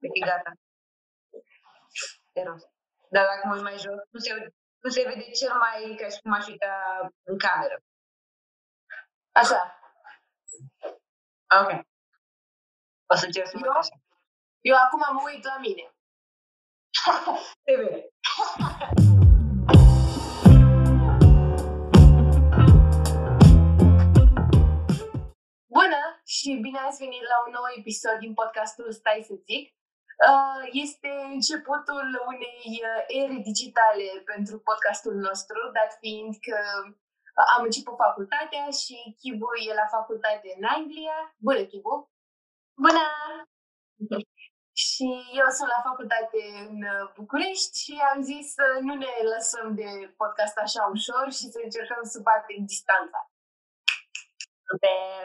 E gata. De rost. Dar dacă mă uit mai jos, nu se, nu se vede cel mai ca și cum aș uita în cameră. Așa. Ok. O să încerc să mă uit Eu? așa. Eu acum mă uit la mine. Se vede. Bună și bine ați venit la un nou episod din podcastul Stai să zic. Uh, Este începutul unei uh, ere digitale pentru podcastul nostru, dat fiind că am început facultatea și Chibu e la facultate în Anglia. Bună, Chibu! Bună! Și eu sunt la facultate în uh, București și am zis să nu ne lăsăm de podcast așa ușor și să încercăm să batem distanța. Super!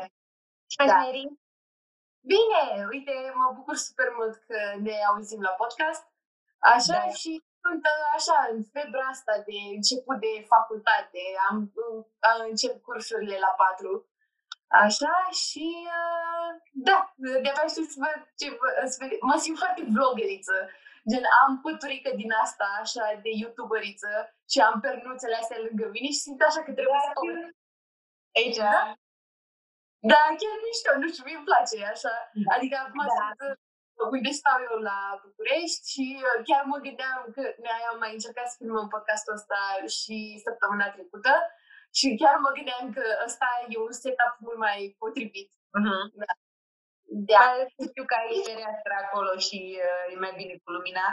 Ce faci, Da. Mary? Bine, uite, mă bucur super mult că ne auzim la podcast. Așa Da. și sunt uh, așa în febra asta de început de facultate. Am, uh, am încep cursurile la patru. Așa și uh, da, de-abia știu să văd ce vă- să vede- mă simt foarte vlogeriță. Gen, am păturică din asta, așa, de youtuberiță și am pernuțele astea lângă mine și simt așa că trebuie să fac. Aici? Da? Da, chiar mișto, nu știu, mie îmi place așa. Da. Adică acum Da. sunt uh, unde stau eu la București și uh, chiar mă gândeam că noi am mai încercat să filmăm podcastul ăsta și săptămâna trecută și chiar mă gândeam că ăsta e un setup mult mai potrivit. Mhm. Da, Mai ales că știu că ai fereastră acolo și uh, e mai bine cu lumina.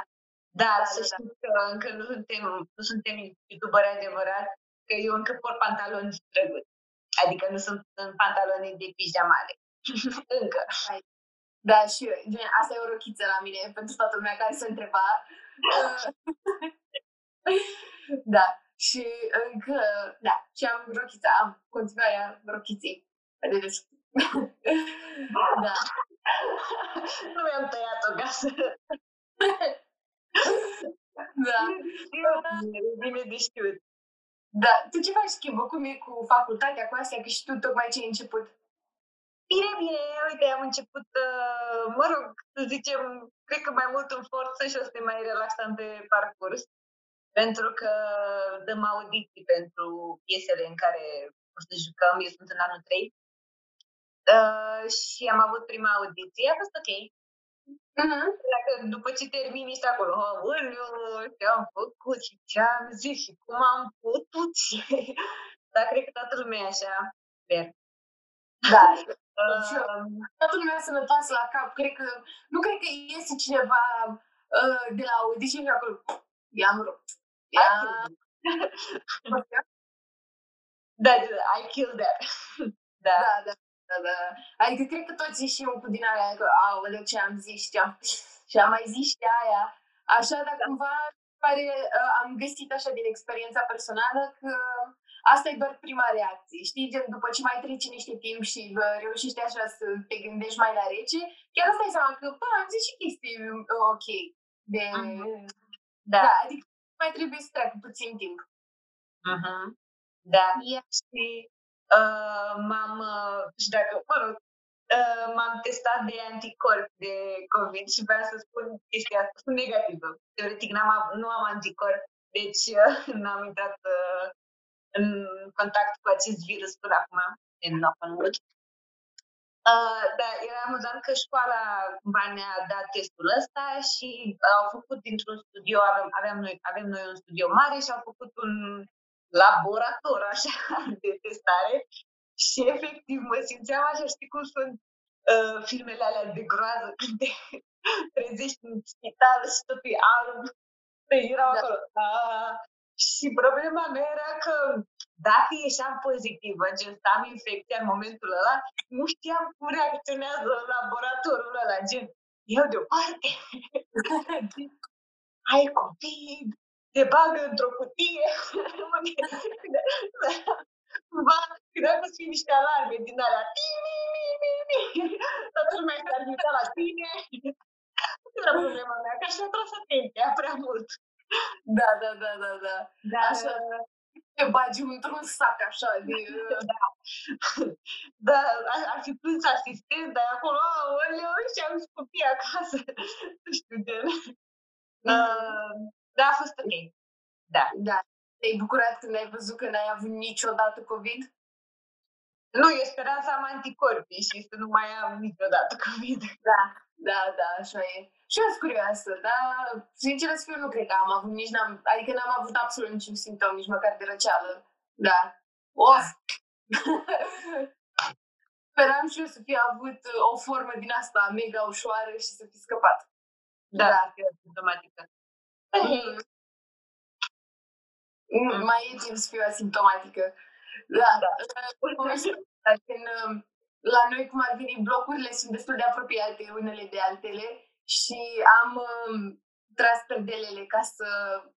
Dar Da, să da, da. știți că încă nu suntem, nu suntem youtuberi adevărați, că eu încă port pantaloni drăguți. Adică nu sunt în pantaloni de pijamale. încă. da și eu, gen, asta e o rochiță la mine pentru toată lumea care se întreba. Uh, da, și încă, da, și am rochița, am continuarea rochiței. Vedeți? da. nu mi-am tăiat-o ca să... Da. E bine de știut. Da. Tu ce faci, schimbă? Cum e cu facultatea, cu astea? Că și tu tocmai ce ai început. Bine, bine, uite, am început, uh, mă rog, să zicem, cred că mai mult în forță și o să fie mai relaxant pe parcurs, pentru că dăm audiții pentru piesele în care o să jucăm, eu sunt în anul 3, uh, și am avut prima audiție, a fost ok. Mhm. Dacă după ce termin ești acolo, aoleu, ce am făcut și ce am zis și cum am putut și... Dar cred că toată lumea e așa, sper. Da. Și eu. Uh, Toată lumea sănătoasă la cap. Cred că, nu cred că iese cineva uh, de la audiție și acolo. I-am rupt. I Ia- killed it. Da, I killed that. da. Da, da, da, da. Adică cred că toți ieșim cu din aia că, aoleu, ce am zis, ce am, și am mai zis și aia. Așa, dar cumva pare, uh, am găsit așa din experiența personală că asta e doar prima reacție. Știi, gen, după ce mai trece niște timp și uh, reușești așa să te gândești mai la rece, chiar îți dai seama că, bă, am zis și chestii uh, ok. De, Mhm. da. Da. adică mai trebuie să treacă puțin timp. Mhm. Da. Yeah. Și uh, m-am, uh, și dacă, mă rog, uh, m-am testat de anticorpi de COVID și vreau să spun chestia asta, sunt negativă. Teoretic n-am, av- nu am anticorpi, deci uh, n-am intrat uh, în contact cu acest virus până acum, în knock on wood. Uh, dar era amuzant că școala cumva ne-a dat testul ăsta și au făcut dintr-un studio, avem, aveam noi, avem noi un studio mare și au făcut un laborator așa de testare și efectiv mă simțeam așa, știi cum sunt uh, filmele alea de groază când te trezești în spital și totul e alb. Deci erau Da. acolo. "Ah." Și problema mea era că dacă ieșeam pozitivă, gen să am infecția în momentul ăla, nu știam cum reacționează laboratorul ăla, gen, eu deoparte, ai COVID, te bagă într-o cutie. Cumva, credeam că sunt niște alarme din alea. Ti, mi, mi, mi, mi. Toată lumea s-a uitat la tine. Nu era problema mea, că așa a tras atenția prea mult. Da, da, da, da, da. Dar, Așa. uh, te bagi într-un sac așa de... da. da, ar, ar fi plâns asistent, dar acolo, aoleu, și am și copii acasă. nu știu, de... Mm-hmm. Uh, da, a fost ok. Da. Da. Te-ai bucurat când ai văzut că n-ai avut niciodată COVID? Nu, eu speram să am anticorpi și să nu mai am niciodată COVID. Da, da, da, așa e. Și eu sunt curioasă, dar sincer să fiu, nu cred că am avut nici, n-am, adică n-am avut absolut niciun simptom, nici măcar de răceală. Da. Of! Speram și eu să fi avut o formă din asta mega ușoară și să fi scăpat. Da, da. simptomatică. Mm. Mm, mai e timp să fiu asimptomatică. Da, da. Când, um, la noi, cum ar veni, blocurile sunt destul de apropiate unele de altele și am um, tras perdelele ca să,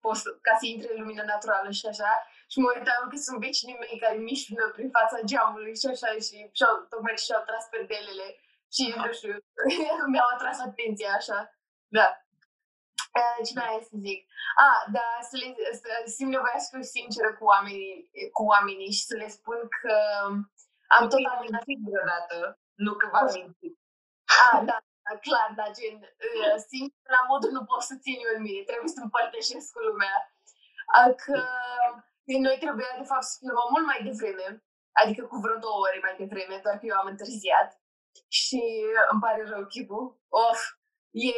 pot, ca să intre lumină naturală și așa. Și mă uitam că sunt vecinii mei care mișună prin fața geamului și așa și și-au, tocmai și-au tras perdelele și, nu știu, mi-au atras atenția așa. Da. Ce mai să zic? A, da, să, le, să simt nevoia să fiu sinceră cu oamenii, cu oamenii și să le spun că am nu tot amânat vreodată, nu că v-am mințit. A, da, da, clar, da, gen, sincer, la modul nu pot să țin eu în mine, trebuie să împărtășesc cu lumea. Că noi trebuia, de fapt, să filmăm mult mai devreme, adică cu vreo două ore mai devreme, doar că eu am întârziat. Și îmi pare rău, Chibu. Of, e,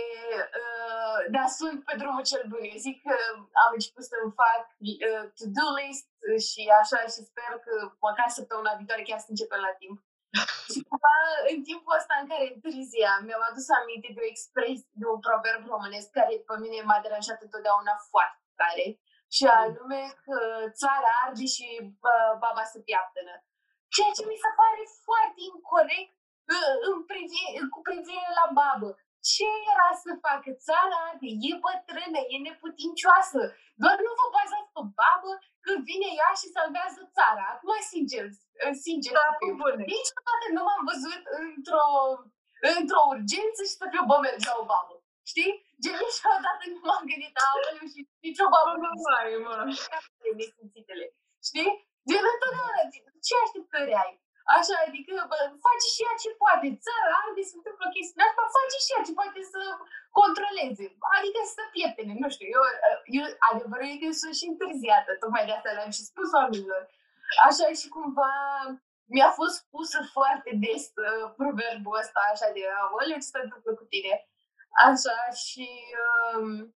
uh, dar sunt pe drumul cel bun. Eu zic că am început să-mi fac uh, to-do list și așa și sper că măcar săptămâna viitoare chiar să începem la timp. și cumva, în timpul ăsta în care întârzia, mi-am adus aminte de o expresie, de un proverb românesc care pe mine m-a deranjat întotdeauna foarte tare și anume că țara arde și uh, baba se piaptănă. Ceea ce mi se pare foarte incorrect uh, în privi- cu privire la babă ce era să facă țara de e bătrână, e neputincioasă. Doar nu vă bazați pe babă când vine ea și salvează țara. Acum, sincer, sincer da, să fiu. Niciodată nu m-am văzut într-o, într-o urgență și să fiu, bă, mergea o babă. Știi? Gen, niciodată nu m-am gândit, aoleu, și nicio babă nu mai, mă. Știi? Gen, întotdeauna, ce așteptări ai? Așa, adică bă, face și ea ce poate. Țara arde, se întâmplă chestii asta, face și ea ce poate să controleze. Adică să pieptene, nu știu. Eu, eu adevărul e că eu sunt și întârziată. Tocmai de asta le-am și spus oamenilor. Așa și cumva mi-a fost pusă foarte des uh, proverbul ăsta, așa de, aoleu, ce se întâmplă cu tine? Așa și, um,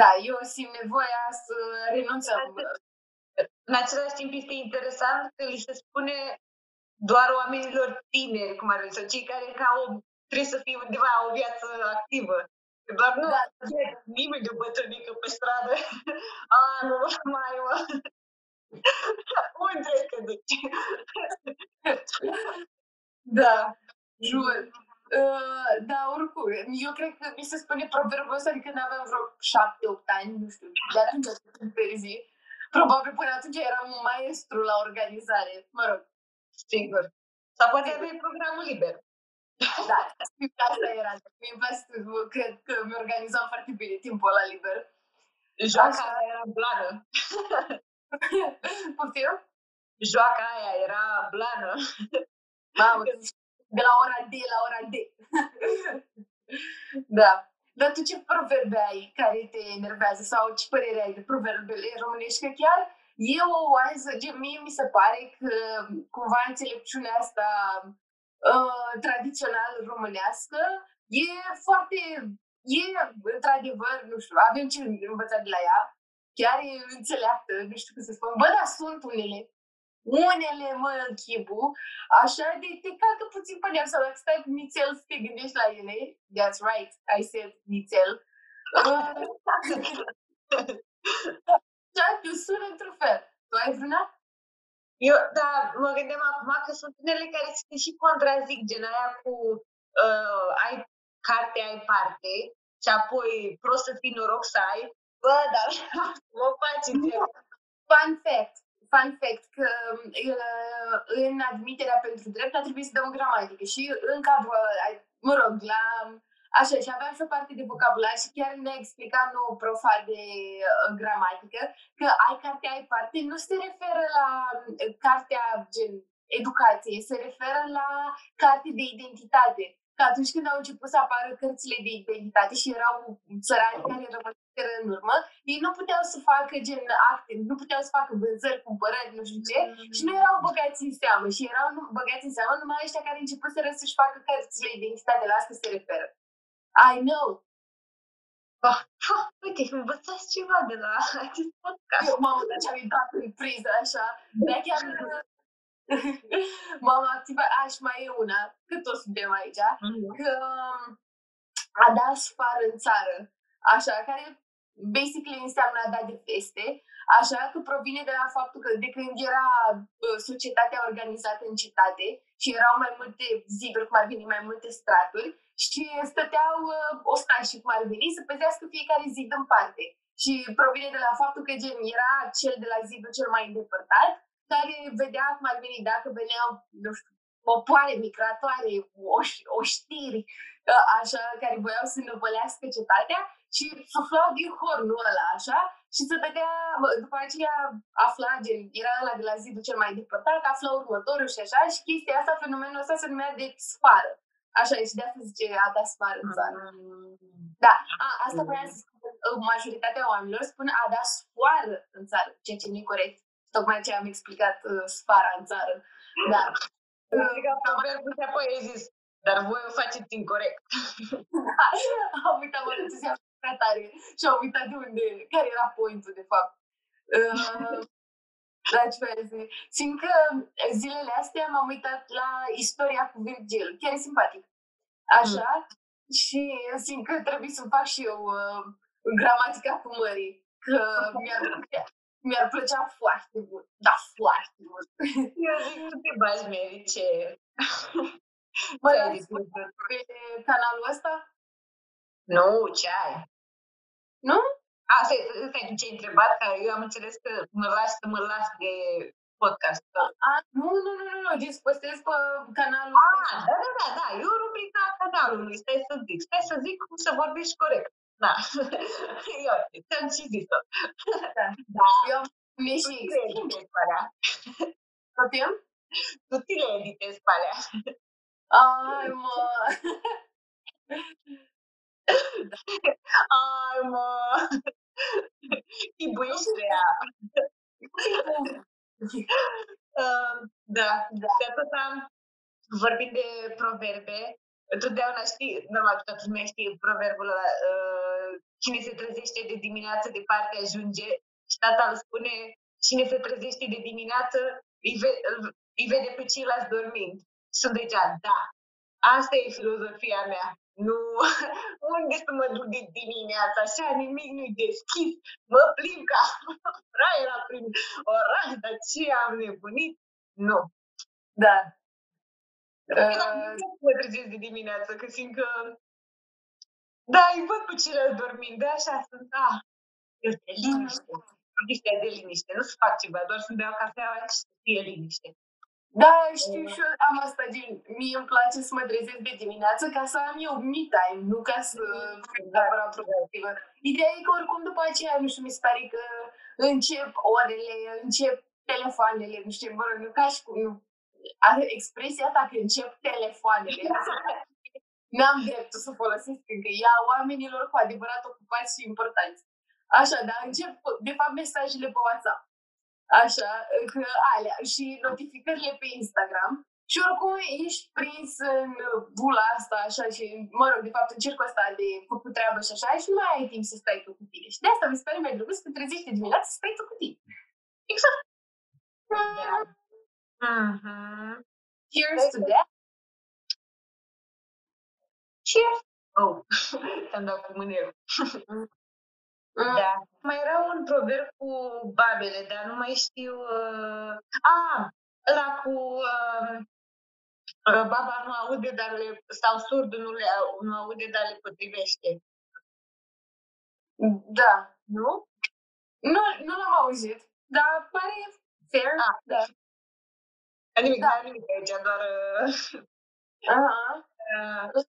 da, eu simt nevoia să renunțăm. În același timp este interesant că li se spune doar oamenilor tineri, cum ar fi, sau cei care ca o, trebuie să fie undeva o viață activă. Doar nu da. nimeni de bătrânică pe stradă. A, nu mai mă. Unde că duci? da, jur. Uh, da, oricum, eu cred că mi se spune proverbul ăsta adică când aveam vreo șapte-opt ani, nu știu, de atunci sunt zi. Probabil până atunci eram un maestru la organizare, mă rog. Sigur. Sau poate aveai programul liber. Da, asta era. Investul, cred că mi-organizam foarte bine timpul ăla liber. Joaca Așa. era blană. Poftim? Joaca aia era blană. Mamă, de la ora D la ora D. da. Dar tu ce proverbe ai care te enervează sau ce părere ai de proverbele românești? Că chiar E o oază, mie mi se pare că cumva înțelepciunea asta uh, tradițional românească e foarte, e într-adevăr, nu știu, avem ce învăța de la ea, chiar e înțeleaptă, nu știu cum să spun, bă, dar sunt unele, unele, mă, chibu, așa de te calcă puțin pe neam, sau dacă stai cu nițel să te gândești la ele, that's right, I said nițel, uh, Da, tu sună într-un fel. Tu ai vreuna? Eu, da, mă gândeam acum că sunt unele care se și contrazic, gen aia cu uh, ai carte, ai parte și apoi prost să fii noroc să ai. Bă, dar mă faci Fun fact, fun fact, că uh, în admiterea pentru drept a trebuit să dăm gramatică și în cadrul, mă rog, la Așa, și aveam și o parte de vocabular și chiar ne explicam nou profa de uh, gramatică că ai cartea, ai parte, nu se referă la uh, cartea gen educație, se referă la carte de identitate. Că atunci când au început să apară cărțile de identitate și erau țărani care rămăseseră în urmă, ei nu puteau să facă gen acte, nu puteau să facă vânzări, cumpărări, nu știu ce, mm. și nu erau băgați în seamă. Și erau băgați în seamă numai ăștia care începuseră să-și facă cărțile de identitate. La asta se referă. I know. Oh, oh, uite, învățați ceva de la acest podcast. Eu, mamă, ce am intrat în priză așa. Dar chiar m-am activat, aș mai e una, că toți suntem aici, mm-hmm. că um, a da sfară în țară, așa, care basically înseamnă a da de feste, așa că provine de la faptul că de când era societatea organizată în cetate și erau mai multe ziduri, cum ar veni mai multe straturi, și stăteau uh, ostași, cum ar veni, să păzească fiecare zid în parte. Și provine de la faptul că gen era cel de la zidul cel mai îndepărtat, care vedea cum ar veni dacă veneau, nu știu, popoare migratoare, oștiri, uh, așa, care voiau să năvălească cetatea și suflau din hornul ăla, așa, și se vedea, după aceea afla, gen, era ăla de la zidul cel mai depărtat, afla următorul și așa, și chestia asta, fenomenul ăsta se numea de sfară. Așa e, și de asta zice a da sfară în țară. Mm. Da, a, asta voiam să spun, majoritatea oamenilor spun a da sfoară în țară, ceea ce nu e corect. Tocmai ce am explicat uh, sfara în țară. Da. Proverbul de apoi ai zis, dar voi o faceți incorrect. da, am uitat, mă entuziasm prea tare și am uitat de unde, care era pointul, de fapt. Uh, la ce vreau să Simt că zilele astea m-am uitat la istoria cu Virgil. Chiar e simpatic. Așa? Mm. Și simt că trebuie să fac și eu uh, gramatica cu mării. Că mi-ar plăcea, mi-ar plăcea foarte mult. Da, foarte mult. Eu zic, nu te bagi, Mary, ce... Mă, pe canalul ăsta? Nu, ce ai? Nu? Asta e ce ai întrebat, că eu am înțeles că mă las să mă las de podcast. A, nu, nu, nu, nu, nu, deci păstrez pe canalul Ah, da, da, da, da, e o rubrică a canalului, stai să zic, stai să zic cum să vorbești corect. Da. Eu, ți-am și zis-o. Da. da. Eu mi și editez pe alea. Copil? Tu ți le editezi pe alea. Ai, mă. Ai, mă. Tibuiește-a. uh, da, da. De atâta, vorbind de proverbe, întotdeauna știi, normal, toată lumea știe proverbul ăla, uh, cine se trezește de dimineață departe ajunge și tata îl spune, cine se trezește de dimineață îi, ve- îi vede pe ceilalți dormind. Sunt deja, da, asta e filozofia mea. Nu, unde să mă duc de dimineața, așa, nimic nu-i deschis, mă plimb ca fraiera prin oraș, dar ce am nebunit? Nu. Da. Uh... Mă trezesc de dimineață, că simt că da, îi văd cu cele dormind, de așa sunt, da. Eu te liniște, liniște de liniște, nu să fac ceva, doar să-mi beau cafea și să fie liniște. Da, știu și eu am asta, gen, mie îmi place să mă trezesc de dimineață ca să am eu me time, nu ca să fiu neapărat productivă. Ideea e că oricum după aceea, nu știu, mi se pare că încep orele, încep telefoanele, nu știu, mă rog, nu ca și cum, nu. Are expresia asta că încep telefoanele. N-am dreptul să folosesc încă ea oamenilor cu adevărat ocupați și importanți. Așa, dar încep, de fapt, mesajele pe WhatsApp. Așa, că alea și notificările pe Instagram. Și oricum ești prins în bula asta, așa, și, mă rog, de fapt, în cercul ăsta de făcut treabă și așa, și nu mai ai timp să stai tu cu tine. Și de asta mi se pare mai drăguț că trezești de dimineață să stai tu cu tine. Exact. Mm-hmm. Cheers to that. Cheers. Oh, te-am dat cu mânerul. Mm. Da. Mai era un proverb cu babele, dar nu mai știu... Uh... Ah, ăla cu... Uh... Baba nu aude, dar le... sau surd nu, le, nu aude, dar le potrivește. Da. Nu? Nu, nu l-am auzit, dar pare fair. Ah. Da. Nimic, da. nimic aici, doar... Uh... Uh-huh. Uh,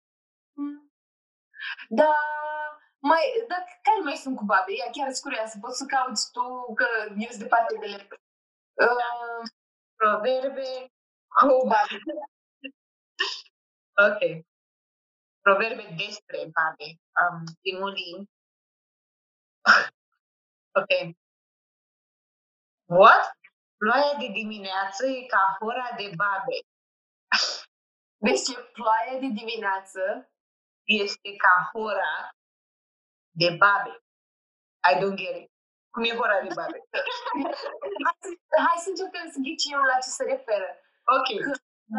Da, mai, dar care mai sunt cu babe? Ia chiar sunt curioasă, poți să cauți tu că eu sunt departe de ele. Uh, Proverbe cu babe. ok. Proverbe despre babe. Um, primul link. ok. What? Ploaia de dimineață e ca hora de babe. deci ce ploaia de dimineață Este ca hora de babe. I don't get it. Cum e hora de babe? hai, să, hai să încercăm să ghicim la ce se referă. ok.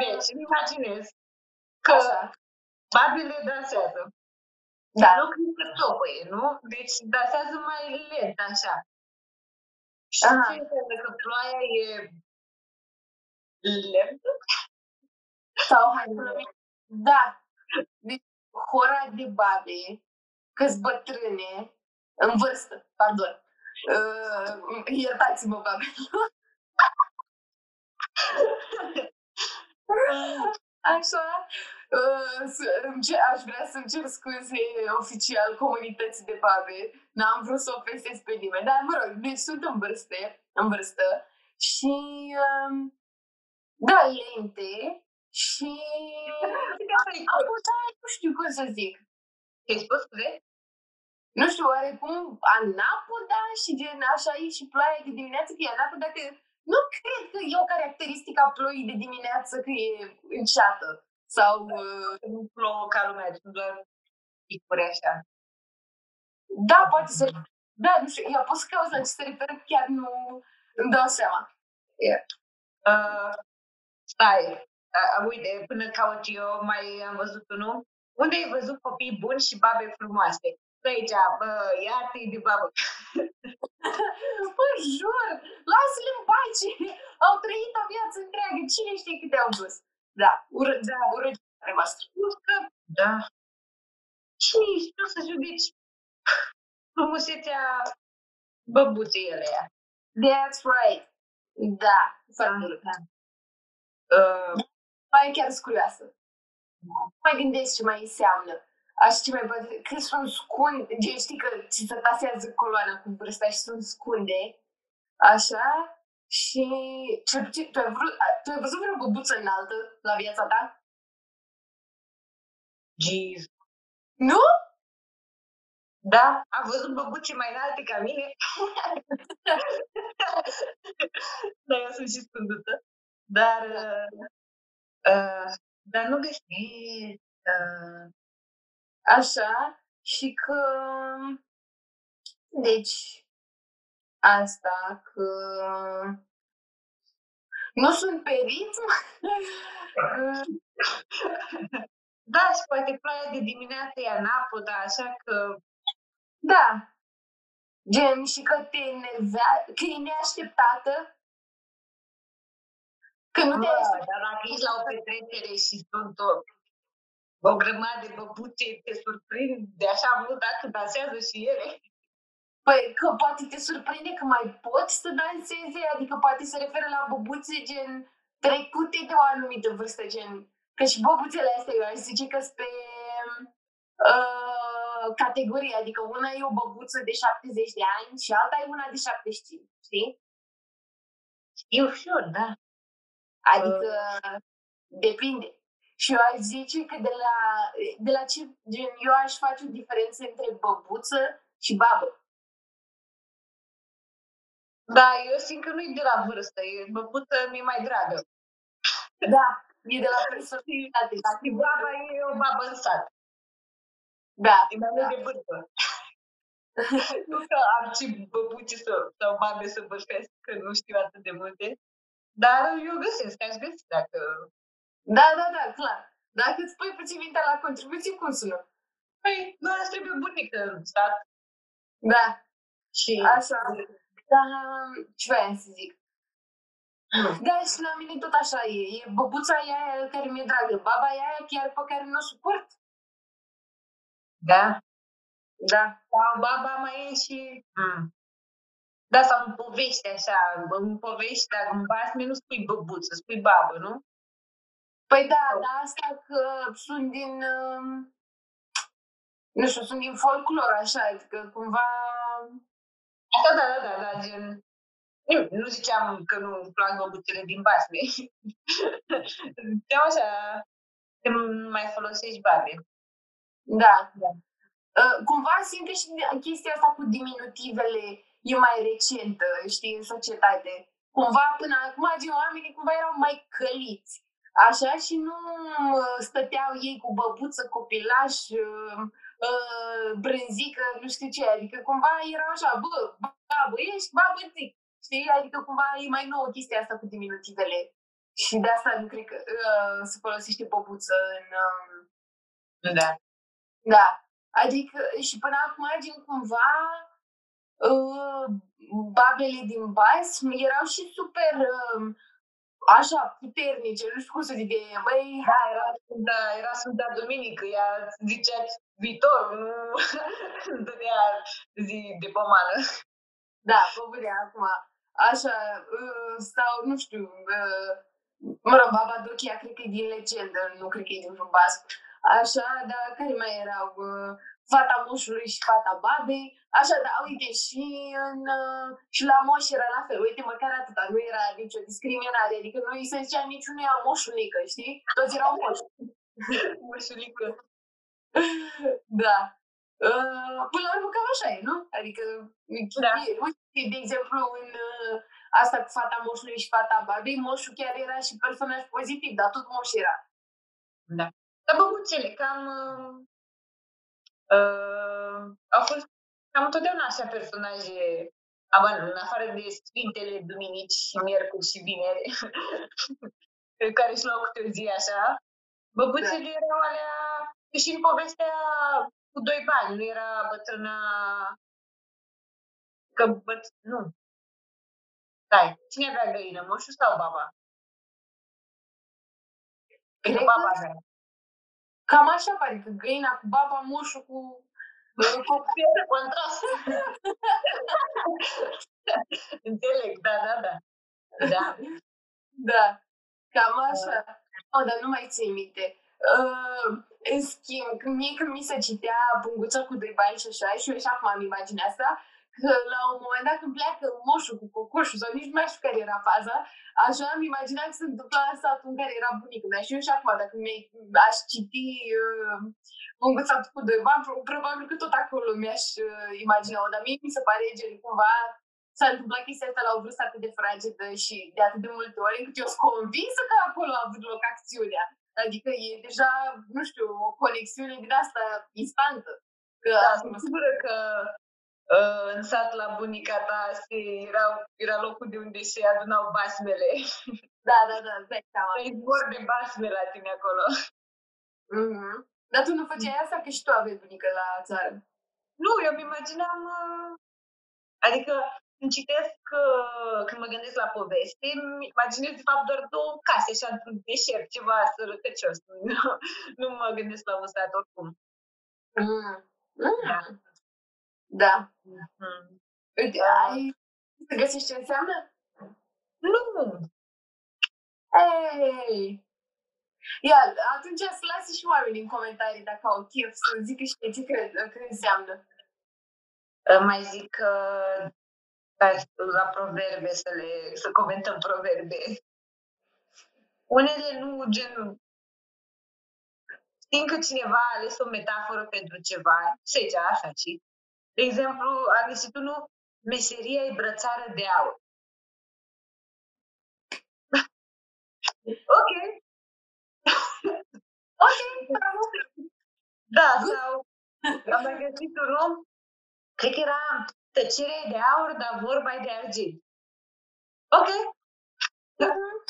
Deci, îmi imaginez că Așa. babele dansează. Da. Nu cred că topăie, nu? Deci dansează mai lent, așa. Și Aha. ce înseamnă că ploaia e lentă? Sau hai să Da. Deci, hora de babe, că bătrâne, în vârstă, pardon. Uh, iertați-mă, babe. Așa, uh, să- îmi ce- aș vrea să-mi cer scuze oficial comunității de babe. N-am vrut să ofensez pe nimeni, dar mă rog, deci sunt în vârstă, în vârstă și um, da, lente și apoi, nu știu cum să zic. Te-ai spus, scuze? Nu știu, oarecum anapoda și gen așa e și ploaia de dimineață, că e anapoda, că nu cred că e o caracteristică a ploii de dimineață că e înceată. Sau, uh, Nu plouă ca lumea, sunt doar picuri așa. da, poate să... Da, nu știu, eu pot să cauți la ce se referă, chiar nu îmi dau seama. Uh, stai, uh, uite, până caut eu, mai am văzut unul. Unde ai văzut copii buni și babe frumoase? Că aici, bă, iată-i de babă. Bă, jur, lasă-le în pace! Au trăit o viață întreagă, cine știe câte au dus? Da, urât, da, urât voastră. Nu că, da. Cine ești tu să judeci frumusețea băbuței alea? That's right. Da, foarte urât. Uh, Mai chiar sunt curioasă. Mai gândesc ce mai înseamnă. Așa ce mai poate, că sunt scunde, gen știi că ți se tasează coloana cu vârsta și sunt scunde, așa, și cel puțin, tu ai, vrut, tu ai văzut vreo băbuță înaltă la viața ta? Jeez. Nu? Da, am văzut băbuțe mai înalte ca mine. Dar eu sunt și scundută. Dar, uh, uh, dar nu găsesc. Uh, Așa, și că, deci, asta, că nu sunt pe ritm, da, și poate ploaia de dimineață e anapoda, așa că da, gen, și că te enervează, că e neașteptată, că nu te Bă, aștepta. dar dacă ești la o petrecere și sunt o, o grămadă de băbuțe, te surprind de așa mult dacă dansează și ele. Păi că poate te surprinde că mai poți să danseze, adică poate se referă la băbuțe gen trecute de o anumită vârstă, gen că și băbuțele astea eu aș zice că sunt pe uh, categorie, adică una e o băbuță de 70 de ani și alta e una de 75, știi? Eu sure, da. Adică depinde. Și eu aș zice că de la, de la ce, gen, eu aș face o diferență între băbuță și babă. Da, eu simt că nu e de la vârstă, e băbuță mi mai dragă. Da, e de la personalitate. Dacă Și baba e o babă în sat. Da, E mai mult de vârstă. nu că am ce băbuțe sau, sau babe să bășesc, că nu știu atât de multe. Dar eu găsesc, aș găsi dacă... da, da, da, clar. Dacă îți pui puțin mintea la contribuție, cum sună? Păi, nu îți trebuie bunică în stat. Da, Și... așa. Da, ce voiam să zic? Da, și la mine tot așa e. E băbuța e aia care mi-e dragă. Baba e aia chiar pe care nu o suport. Da? Da. Sau baba mai e și... Mm. Da, sau în povești așa, în povești, dacă în basme nu spui băbuță, spui babă, nu? Păi da, da, asta că sunt din... um, nu știu, sunt din folclor, așa, adică cumva... Asta da, da, da, da, gen... Nu, nu ziceam că nu îmi plac băbuțele din basme. Ziceam așa, că mai folosești babe. Da, da. Uh, cumva simt că și chestia asta cu diminutivele e mai recentă, știi, în societate. Cumva până acum, gen, oamenii cumva erau mai căliți. Așa și nu uh, stăteau ei cu băbuță, copilaș, uh, uh, brânzică, nu știu ce. Adică cumva erau așa, bă, babă ești, babă zic. Știi? Adică cumva e mai nouă chestia asta cu diminutivele. Și de asta nu cred că uh, se folosește băbuță în... Um... Da. Da. Adică și până acum, din cumva, uh, babele din bas erau și super uh, așa puternice, nu știu cum să zic de băi... Da, era Sfânta, era Sfânta Duminică, ea zicea viitor, nu dădea zi de pomană. Da, pe acum. Așa, uh, sau, nu știu, uh, mă rog, Baba Dochia cred că e din legendă, nu cred că e din basc. Așa, dar care mai erau? Uh, fata moșului și fata babei. Așa, da, uite, și, în, uh, și la moș era la fel. Uite, măcar atâta, nu era nicio discriminare. Adică nu îi se zicea niciunuia moșulică, știi? Toți erau moși. moșulică. da. Uh, până la urmă cam așa e, nu? Adică, da. e, uite, de exemplu, în uh, asta cu fata moșului și fata babei, moșul chiar era și personaj pozitiv, dar tot moș era. Da. Dar băbuțele, cam uh, uh, au fost cam întotdeauna așa personaje, în afară de Sfintele Duminici și Miercuri și Vineri, care își luau câte o zi așa, băbuțele da. erau alea și în povestea cu doi bani, nu era bătrâna că băt... nu. Stai, cine avea găină, moșul sau baba? Cred că baba avea. Cam așa pare, că găina cu baba, moșul cu cu de contrast. Înțeleg, da, da, da. Da. Da. Cam așa. Oh, dar nu mai țin minte. Uh, în schimb, când mie când mi se citea bunguța cu doi bani și așa, și eu și acum am imaginea asta, că la un moment dat când pleacă moșul cu cocoșul, sau nici nu mai știu care era faza, așa am imaginat că se întâmpla în satul în care era bunicul meu. Și eu și acum, dacă mi-aș citi uh, bunguța cu doi bani, probabil că tot acolo mi-aș uh, imagina Dar mie mi se pare gen cumva s-a întâmplat chestia asta la o vârstă atât de fragedă și de atât de multe ori, încât eu sunt convinsă că acolo a avut loc acțiunea. Adică e deja, nu știu, o conexiune din asta instantă. Că da, sunt sigură că uh, în sat la bunica ta se era, era locul de unde se adunau basmele. Da, da, da, dai seama. Izbor de basme la tine acolo. Mm-hmm. Dar tu nu făceai asta că și tu aveai bunică la țară? Nu, eu mi imaginam... Uh, adică când citesc, uh, când mă gândesc la poveste, îmi imaginez de fapt doar două case, așa, într-un deșert, ceva sărăcăcios. Nu, nu mă gândesc la un stat oricum. Mm. Mm. Da. Da. Mm-hmm. Uite, uh. ai să găsești ce înseamnă? Nu. Ei! Ia, atunci să lasi și oamenii în comentarii dacă au chef să zică și ce cred că înseamnă. Mai zic că la proverbe, să, le, să comentăm proverbe. Unele nu, gen, știm că cineva a ales o metaforă pentru ceva, și aici, așa, și, de exemplu, a găsit unul, meseria e brățară de aur. ok. ok, Da, sau am mai găsit un om, cred că era Tăcere de aur, dar vorba e de argint. Ok.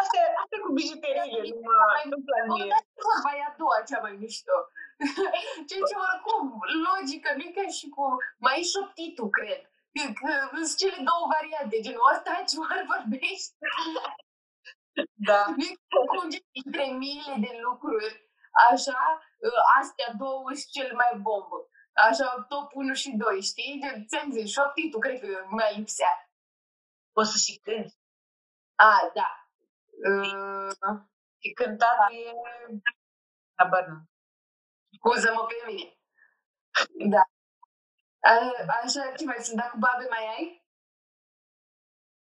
Asta, e, asta e cu bijuteriile, nu mă nu planie. Vorba e a doua cea mai mișto. Ceea ce oricum, logică, nu ca și cu mai șoptitul, cred. Că sunt cele două variante, genul ăsta ce ori vorbești. Da. Conge între miile de lucruri, așa, astea două sunt cele mai bombă așa, top 1 și 2, știi? De, ți-am zis, șoptitul, cred că mai lipsea. Poți să și cânti. A, da. Uh, și cântat da. e... Habar nu. Scuză-mă pe mine. Da. A, așa, ce mai sunt? Dacă babe mai ai?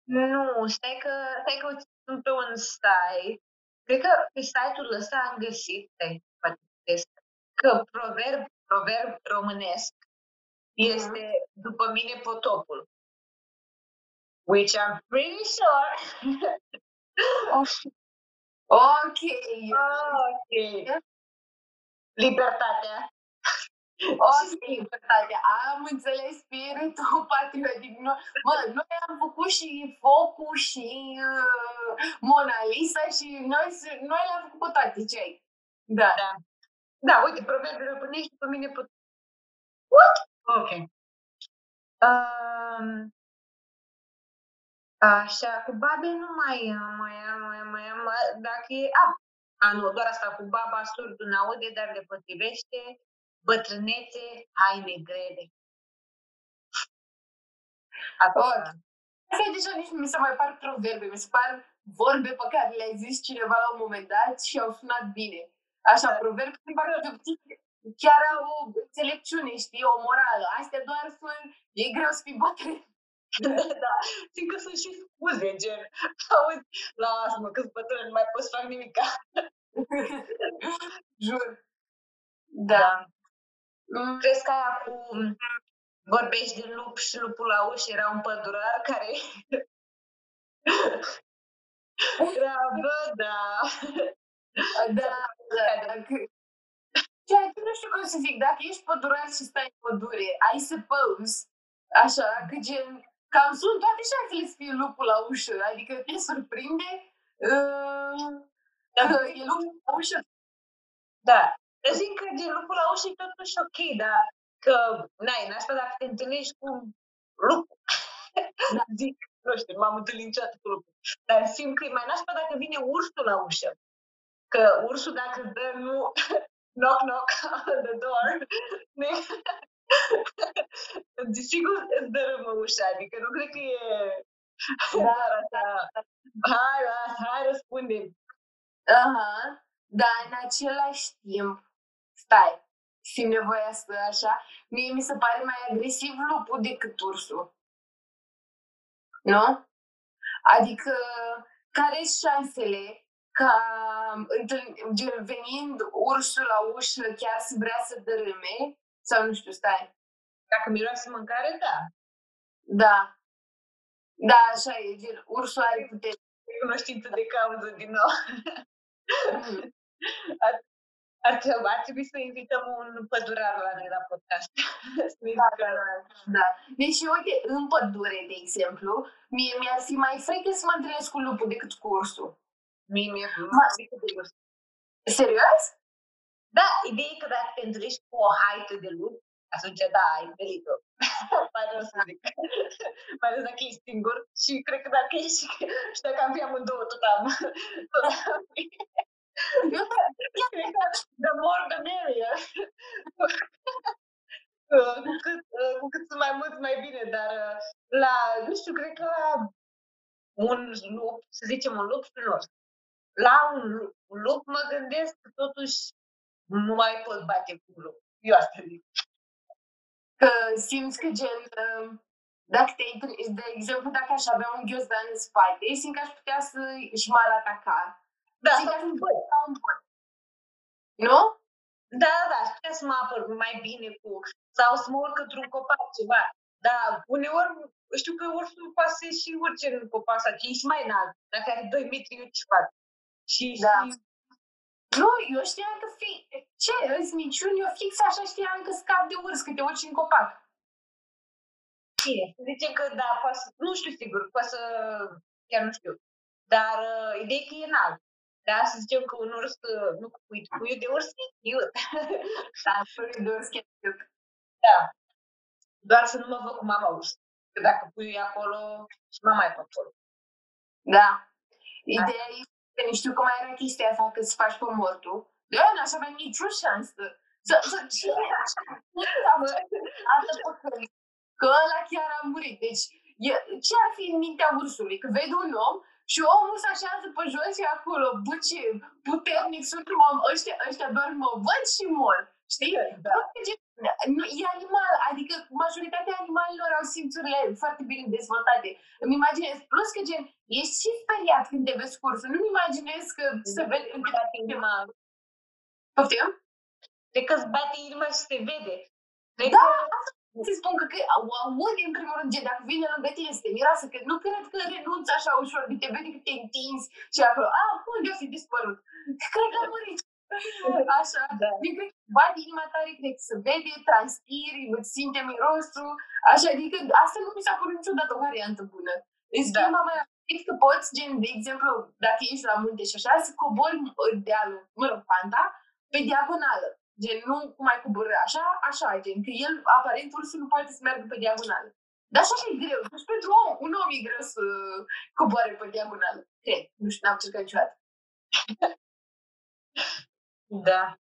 Nu, stai că, stai că sunt pe un site. Cred că pe site-ul ăsta am găsit, stai, poate găsesc, că proverb, proverb românesc este după mine potopul. Which I'm pretty sure. Ok. ok. Libertatea. Ok, libertatea. Am înțeles spiritul patriotic. Nu, mă, noi am făcut și focul și uh, Mona Lisa și noi, noi le-am făcut pe toate, ce ai? Da. Da. Da, uite, proverbiul românești după mine pot... What? Ok. Um, Așa, cu babe nu mai am, mai am, mai am, mai am, dacă e, a, a, nu, doar asta cu baba surdul n-aude, dar le potrivește, bătrânețe, haine grele. Atât. Asta deja nici nu mi se mai par proverbe, mi se par vorbe pe care le-ai zis cineva la un moment dat și au sunat bine. Așa, da. proverbe mi pare de chiar au o înțelepciune, știi, o morală. Astea doar sunt, e greu să fii bătrân. da, fiindcă sunt și scuze, gen, auzi, lasă-mă, că-s bătrân, nu mai pot să fac nimic. Jur. Da. da. Mm. Crezi că aia cu vorbești de lup și lupul la ușă era un pădurar care era, bă, da. Da, da, da. Ceea ce nu știu cum să zic, dacă ești pădurar și stai în pădure, I suppose, așa, că gen, cam sunt toate șansele să fie lupul la ușă, adică te surprinde uh, da. că e lupul la ușă. Da, eu zic că de lupul la ușă e totuși ok, dar că, n-ai, nașpa dacă te întâlnești cu lup, da. zic, nu știu, m-am întâlnit niciodată cu lupul, dar simt că e mai nașpa dacă vine ursul la ușă. Că ursul dacă îți dă, nu, knock, knock on the door, Desigur îți dărâmă ușa, adică nu cred că e da, așa, hai, hai, răspunde. Aha, dar în același timp, stai, simt nevoia să așa, mie mi se pare mai agresiv lupul decât ursul. Nu? Adică, care sunt șansele ca venind ursul la ușă chiar să vrea să dărâme sau nu știu, stai. Dacă miroase mâncare, da. Da. Da, așa e, gen, ursul are putere. Cunoștință de cauză din nou. Mm. ar, ar, trebui, ar trebui să invităm un pădurar la noi la podcast. da, da, da. Deci, uite, în pădure, de exemplu, mie mi-ar fi mai frică să mă întâlnesc cu lupul decât cu ursul. Mie mi-e mai frică de urs. Serios? Da, ideea e că dacă te întâlnești cu o haită de lup, atunci da, ai întâlnit-o. Pare să zic. Mai ales dacă ești singur și cred că dacă ești și dacă am fi amândouă, tot am. Tot am fi. the more the merrier. cu, cât, cu cât sunt mai mulți, mai bine, dar la, nu știu, cred că la un lup, să zicem un lup și un ors. La un lup mă gândesc că totuși nu mai pot bate cu grup. Eu asta zic. Că simți că gen, um, dacă te de exemplu, dacă aș avea un ghiozdan în spate, simt că aș putea să și m-ar ataca. Da, simt că aș putea ca un băt. Nu? Da, da, da, aș putea să mă apăr mai bine cu, sau să mă urc într-un copac, ceva. Dar uneori știu că ursul poate să și urce în copac sau ești mai înalt. Dacă are 2 metri, eu ce fac? Și, da. și nu, eu știam că fi... Ce? Îți minciuni? Eu fix așa știam că scap de urs, că te urci în copac. Bine, zicem că da, poate să... Nu știu sigur, poate să... Chiar nu știu. Dar uh, ideea e că e înalt. Da, să zicem că un urs, uh, nu cu puiul, puiul de urs e cute. da, puiul de urs e cute. Da. Doar să nu mă văd cu mama urs. Că dacă puiul e acolo, și mama e pe acolo. Da. Ideea e Că nu știu cum era chestia asta că să faci pe mortul. Eu n-aș avea nicio șansă. Să, să, cine așa? Altă păcări. Că ăla chiar a murit. Deci, e, ce ar fi în mintea ursului? Că vede un om și omul se așează pe jos și acolo, bă, puternic sunt om, ăștia, ăștia doar mă văd și mor. Știi? Da. nu, e animal, adică majoritatea animalelor au simțurile foarte bine dezvoltate. Îmi imaginez, plus că gen, ești și speriat când te vezi cursul, nu-mi imaginez că se vede în bate inima. Poftim? De că îți bate inima și se vede. Cred Da, că să spun că, că aud în primul rând, gen, dacă vine lângă tine să te miroasă, că nu cred că renunți așa ușor, de te vede că te întinzi și acolo, a, unde o fi dispărut? Cred că a murit. Așa, Da. eu cred că bate inima tare, cred că se vede, transpiri, îți simte mirosul, așa, adică asta nu mi s-a părut niciodată o variantă bună. În Da. schimb, mai cred că poți, gen, de exemplu, dacă ești la munte și așa, să cobori dealul, mă rog, panta, pe diagonală. Gen, nu cum ai coborâ așa, așa, gen, că el, aparent, ursul nu poate să meargă pe diagonală. Dar așa e greu. Deci pentru om, un om e greu să coboare pe diagonală. Cred. Nu știu, n-am încercat niciodată. Da.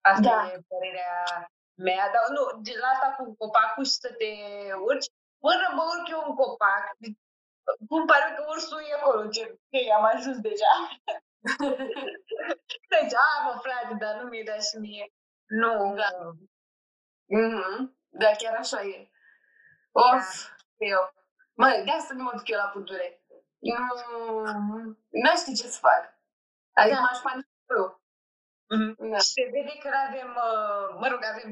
Asta Da. e părerea mea, dar nu, de la asta cu copacul și să te urci, până mă urc eu în copac, îmi pare că ursul e acolo, ce, că am ajuns deja. Deci, a, mă, frate, dar nu mi-e dat și mie. Nu, Da. Mhm. Da, chiar așa e. Of, eu. Mă, de asta nu mă duc eu la pădure. Nu, nu știu ce să fac. Adică Da. m-aș panica rău. Mhm. Da. Și se vede că avem, uh, mă rog, avem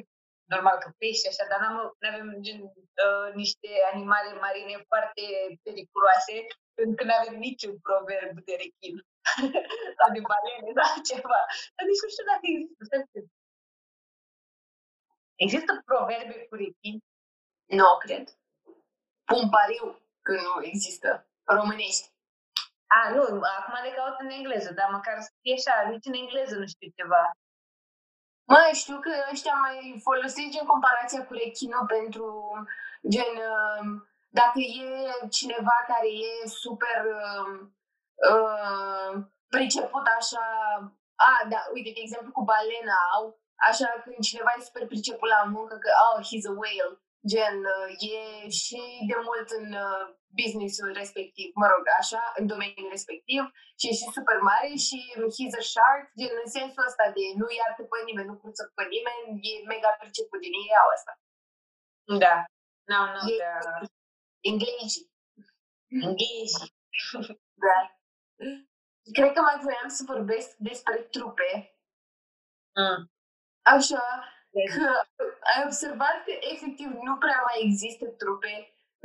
normal că pești așa, dar n-am, avem gen, uh, niște animale marine foarte periculoase, pentru că nu avem niciun proverb de rechin sau de balene sau ceva. Dar nici nu știu dacă există. stai puțin. Există proverbe cu rechin? Nu, cred. Pun pariu că nu există. Românești. A, nu, acum le caut în engleză, dar măcar să fie așa, nici în engleză nu știu ceva. Mă, știu că ăștia mai folosesc gen comparația cu rechinul pentru gen um, dacă e cineva care e super um, uh, priceput așa a, da, uite, de exemplu cu balena au așa când cineva e super priceput la muncă că oh, he's a whale gen uh, e și de mult în uh, businessul respectiv, mă rog, așa, în domeniul respectiv și e și super mare și he's a shark, gen în sensul ăsta de nu iartă pe nimeni, nu curță pe nimeni, e mega priceput din ei au asta. Da. Nu, nu, E- da. Englezii. Englezi. Da. Cred că mai voiam să vorbesc despre trupe, Mm. așa, că ai observat că efectiv nu prea mai există trupe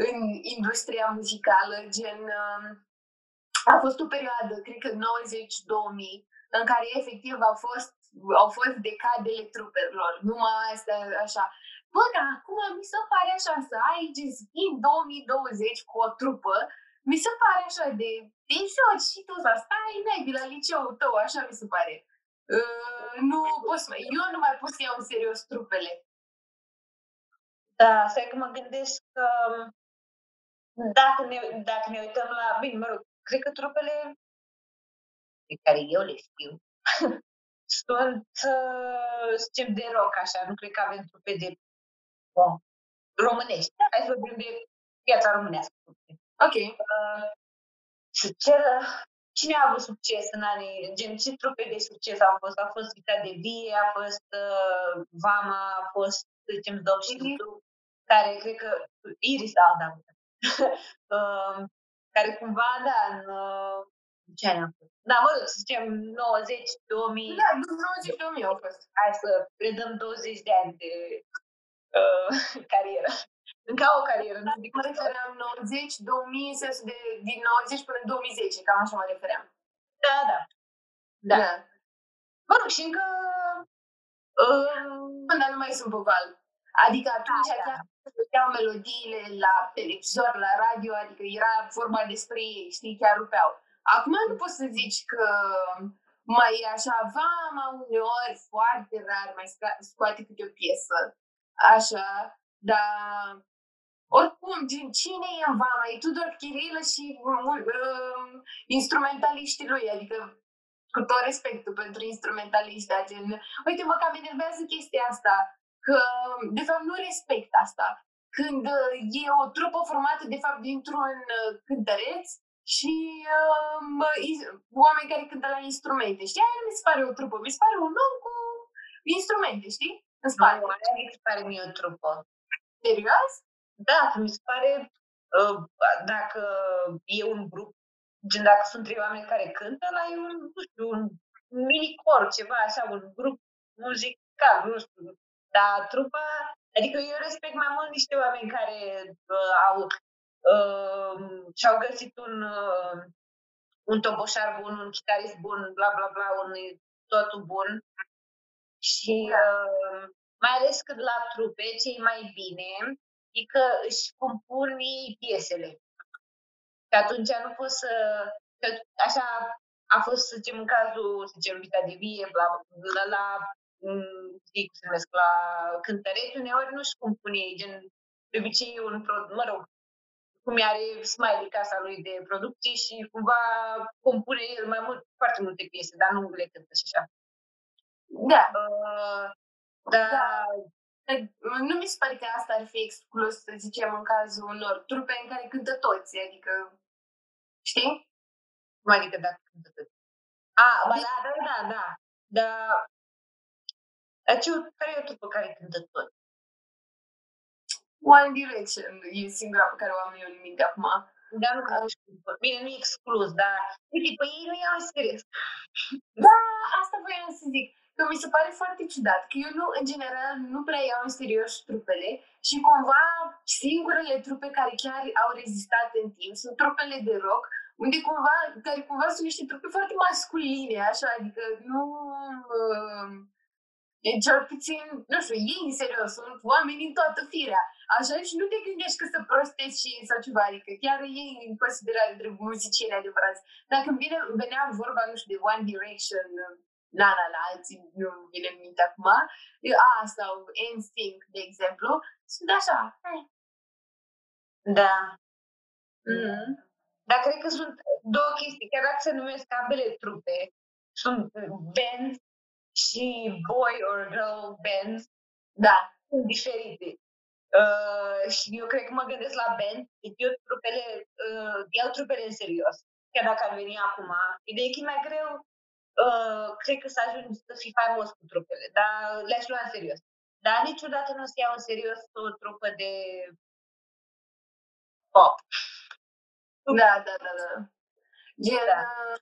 în industria muzicală, gen um, a fost o perioadă, cred că 90-2000, în care efectiv au fost, au fost decadele trupelor, numai astea așa. Bă, dar acum mi se pare așa să ai gen să fii în 2020 cu o trupă, mi se pare așa de te joci și tu să stai naibii la liceul tău, așa mi se pare. Uh, nu pot să, eu nu mai pot să iau în serios trupele. Da, stai că mă gândesc că dacă ne, dacă ne uităm la, bine, mă rog, cred că trupele pe care eu le știu sunt, uh, să zicem, de rock, așa, nu cred că avem trupe de oh, românești. Hai să vorbim de piața românească. Ok. Uh, să ceră cine a avut succes în anii, gen, ce trupe de succes au fost? A fost Vita de Vie, a fost uh, Vama, a fost, să zicem, Dob și Mhm. tu, care cred că, Iris, da, da, uh, care cumva, da, în, uh, în ce ani a fost? Da, mă rog, să zicem, 90, 2000, Da, după 90 2000 au fost. hai să predăm 20 de ani de uh, carieră. Încă o carieră, nu zic Mă refeream 90, 2000, în sensul de din 90 până în 2010, cam așa mă refeream. Da, da. Da. Mă rog, și încă... Uh, Până nu mai sunt pe val. Adică atunci Da, da, da. chiar se făceau melodiile la televizor, la radio, adică era vorba despre ei, știi, chiar rupeau. Acum nu poți să zici că mai e așa, vama uneori, foarte rar, mai sca- scoate câte o piesă. Așa, dar oricum, gen, cine e în vama? E Tudor Chirilă și uh, uh, instrumentaliștii lui, adică cu tot respectul pentru instrumentaliști, dar gen, uite mă, cam enervează chestia asta, că de fapt nu respect asta. Când uh, e o trupă formată de fapt dintr-un uh, cântăreț și uh, mă, i- oameni care cântă la instrumente, știi? Aia nu mi se pare o trupă, mi se pare un om cu instrumente, știi? în spate. Nu, aia mi se pare mie o trupă. Serios? Da, că mi se pare, uh, dacă e un grup, gen dacă sunt trei oameni care cântă, la e un, nu știu, un mini cor, ceva așa, un grup muzical, nu știu. Dar trupa, adică eu respect mai mult niște oameni care uh, au uh, și-au găsit un, uh, un toboșar bun, un chitarist bun, bla bla bla, un totul bun. Și uh, mai ales că la trupe, ce e mai bine, e că își compun ei piesele. Și atunci nu poți să... Că așa a fost, să zicem, în cazul, să zicem, Vita de Vie, bla, bla, la, știi cum se numesc, la cântăreți, uneori nu-și compune ei, gen, de obicei un, mă rog, cum are Smiley casa lui de producție și cumva compune el mai mult, foarte multe piese, dar nu le cântă și așa. Da. Uh, da. da. Nu mi se pare că asta ar fi exclus, să zicem, în cazul unor trupe în care cântă toți, adică, știi? Cum adică dacă cântă toți? A, ba, da, da, da, da. Da. Dar ce, care e o trupă care cântă toți? One Direction e singura pe care o am eu în minte acum. Dar nu că Bine, nu e exclus, dar uite, pe ei nu iau în serios. Da, asta voiam să zic. Că mi se pare foarte ciudat, că eu nu, în general, nu prea iau în serios trupele și cumva singurele trupe care chiar au rezistat în timp sunt trupele de rock, unde cumva, care cumva sunt niște trupe foarte masculine, așa, adică nu... Uh, deci, cel puțin, nu știu, ei în serios, sunt oameni în toată firea. Așa și nu te gândești că să prostezi și sau ceva, adică chiar ei în considerare de muzicieni adevărați. Dacă vine, venea vorba, nu știu, de One Direction, la la la, alții nu vine în minte acum, a, sau NSYNC, de exemplu, sunt așa. Da. Mm. Dar cred că sunt două chestii, chiar dacă se numesc ambele trupe, sunt bands și boy or girl bands, da. sunt diferite. Uh, și eu cred că mă gândesc la band, eu trupele, uh, iau trupele în serios, chiar dacă ar veni acum. Ideea e că e mai greu, uh, cred că să ajungi să fii faimos cu trupele, dar le-aș lua în serios. Dar niciodată nu o să iau în serios o trupă de pop. Da, da, da, da. Gen, da. Uh,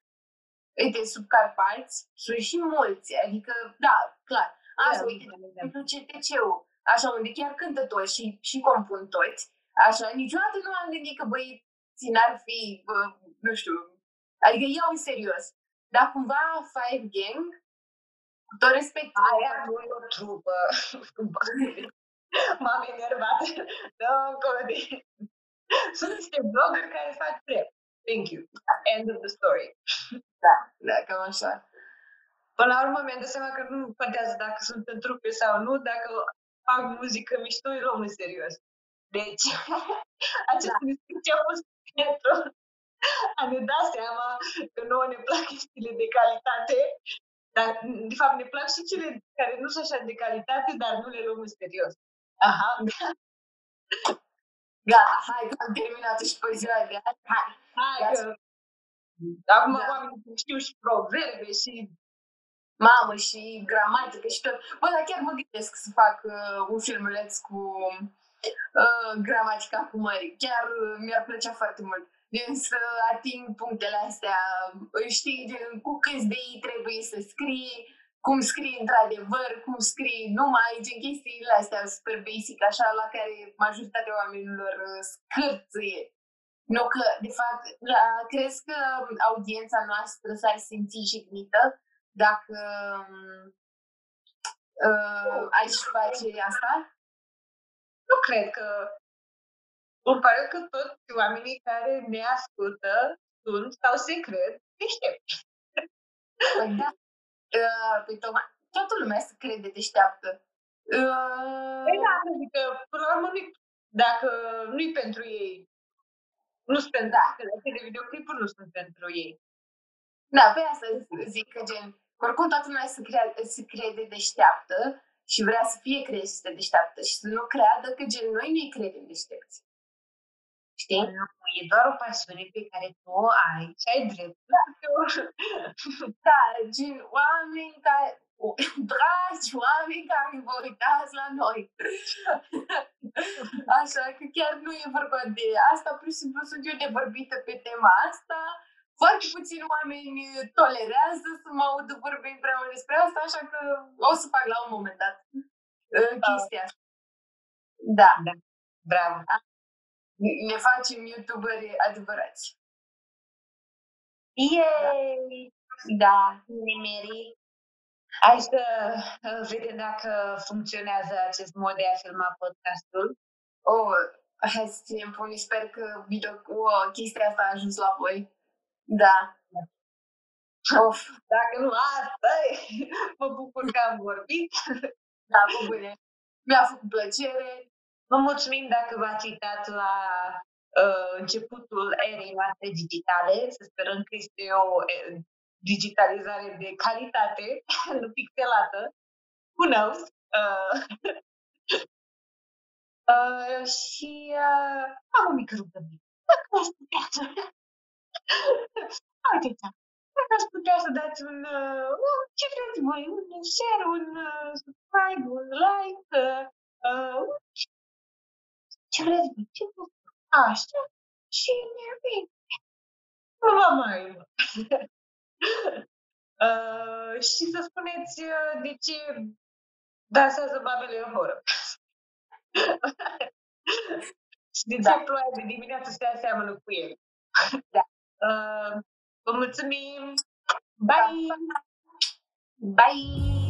uite, sub Carpați sunt și mulți, adică, da, clar. Asta, da, uite, de exemplu, CTC-ul, așa, unde chiar cântă toți și, și compun toți, așa, niciodată nu am gândit că băieții n-ar fi, bă, nu știu, adică iau în serios. Dar cumva Five Gang, cu tot respect, aia nu e o trupă. M-am enervat. Dă încolo de... Sunt niște blogger care fac prep. Thank you. End of the story. Da, da, cam așa. Până la urmă mi-am dat seama că nu contează dacă sunt în trupe sau nu, dacă fac muzică mișto, îi luăm în serios. Deci, această da. discuție a fost pentru a ne da seama că nouă ne plac chestiile de calitate, dar de fapt ne plac și cele care nu sunt așa de calitate, dar nu le luăm în serios. Aha. Gata, hai că am terminat și pe ziua de azi. Hai, hai că... Acum da. oamenii știu și proverbe și mamă și gramatică și tot. Bă, dar chiar mă gândesc să fac uh, un filmuleț cu uh, gramatica cu mări. Chiar uh, mi-ar plăcea foarte mult. Gen să ating punctele astea, știi, gen cu câți de ei trebuie să scrii, cum scrii într-adevăr, cum scrii numai, gen chestiile astea super basic, așa, la care majoritatea oamenilor uh, scârțâie. Nu că, de fapt, la, crezi că audiența noastră s-ar simți jignită dacă uh, ai și face asta? Nu cred că îmi pare că toți oamenii care ne ascultă sunt sau se cred deștepți. Păi da. Uh, păi tocmai, toată lumea se crede deșteaptă. Uh... Păi da, adică, până la urmă, dacă nu-i pentru ei, nu sunt pentru da. de videoclipuri, nu sunt pentru ei. Da, pe asta zic că gen, oricum toată lumea se, crea, se crede deșteaptă și vrea să fie crește deșteaptă și să nu creadă că gen noi nu-i credem deștepți. Știi? Nu, e doar o pasiune pe care tu o ai și ai dreptul. Da, da gen oameni care, dragi oameni care vă uitați la noi. Așa că chiar nu e vorba de asta, pur și simplu sunt eu de vorbită pe tema asta. Foarte puțini oameni tolerează să mă audă vorbind prea mult despre asta, așa că o să fac la un moment dat uh, da. chestia asta. Da. da. Bravo. Ne facem youtuberi adevărați. Yay! Da, ne merit. Hai să uh, vedem dacă funcționează acest mod de a filma podcastul. Oh, hai să ținem pumnii. Sper că video, oh, chestia asta a ajuns la voi. Da. Of. Dacă nu asta mă bucur că am vorbit. Da, bă, bune. Mi-a făcut plăcere. Vă mulțumim dacă v-ați uitat la uh, începutul erei noastre digitale. Să sperăm că este o digitalizare de calitate, nu pixelată. Who knows? Uh, uh, și uh, am o mică rugăminte. Dacă ați putea să... Haideți, dacă ați putea să dați un, uh, un ce vreți voi, un share, un uh, subscribe, un like, uh, uh, ce vreți voi, ce vreți voi. Așa. Și ne Nu vă mai Uh, și să spuneți uh, de ce dansează babele în horă. și de ce da. ploaia de dimineață se aseamănă cu el. da. Uh, vă mulțumim! Bye! Bye!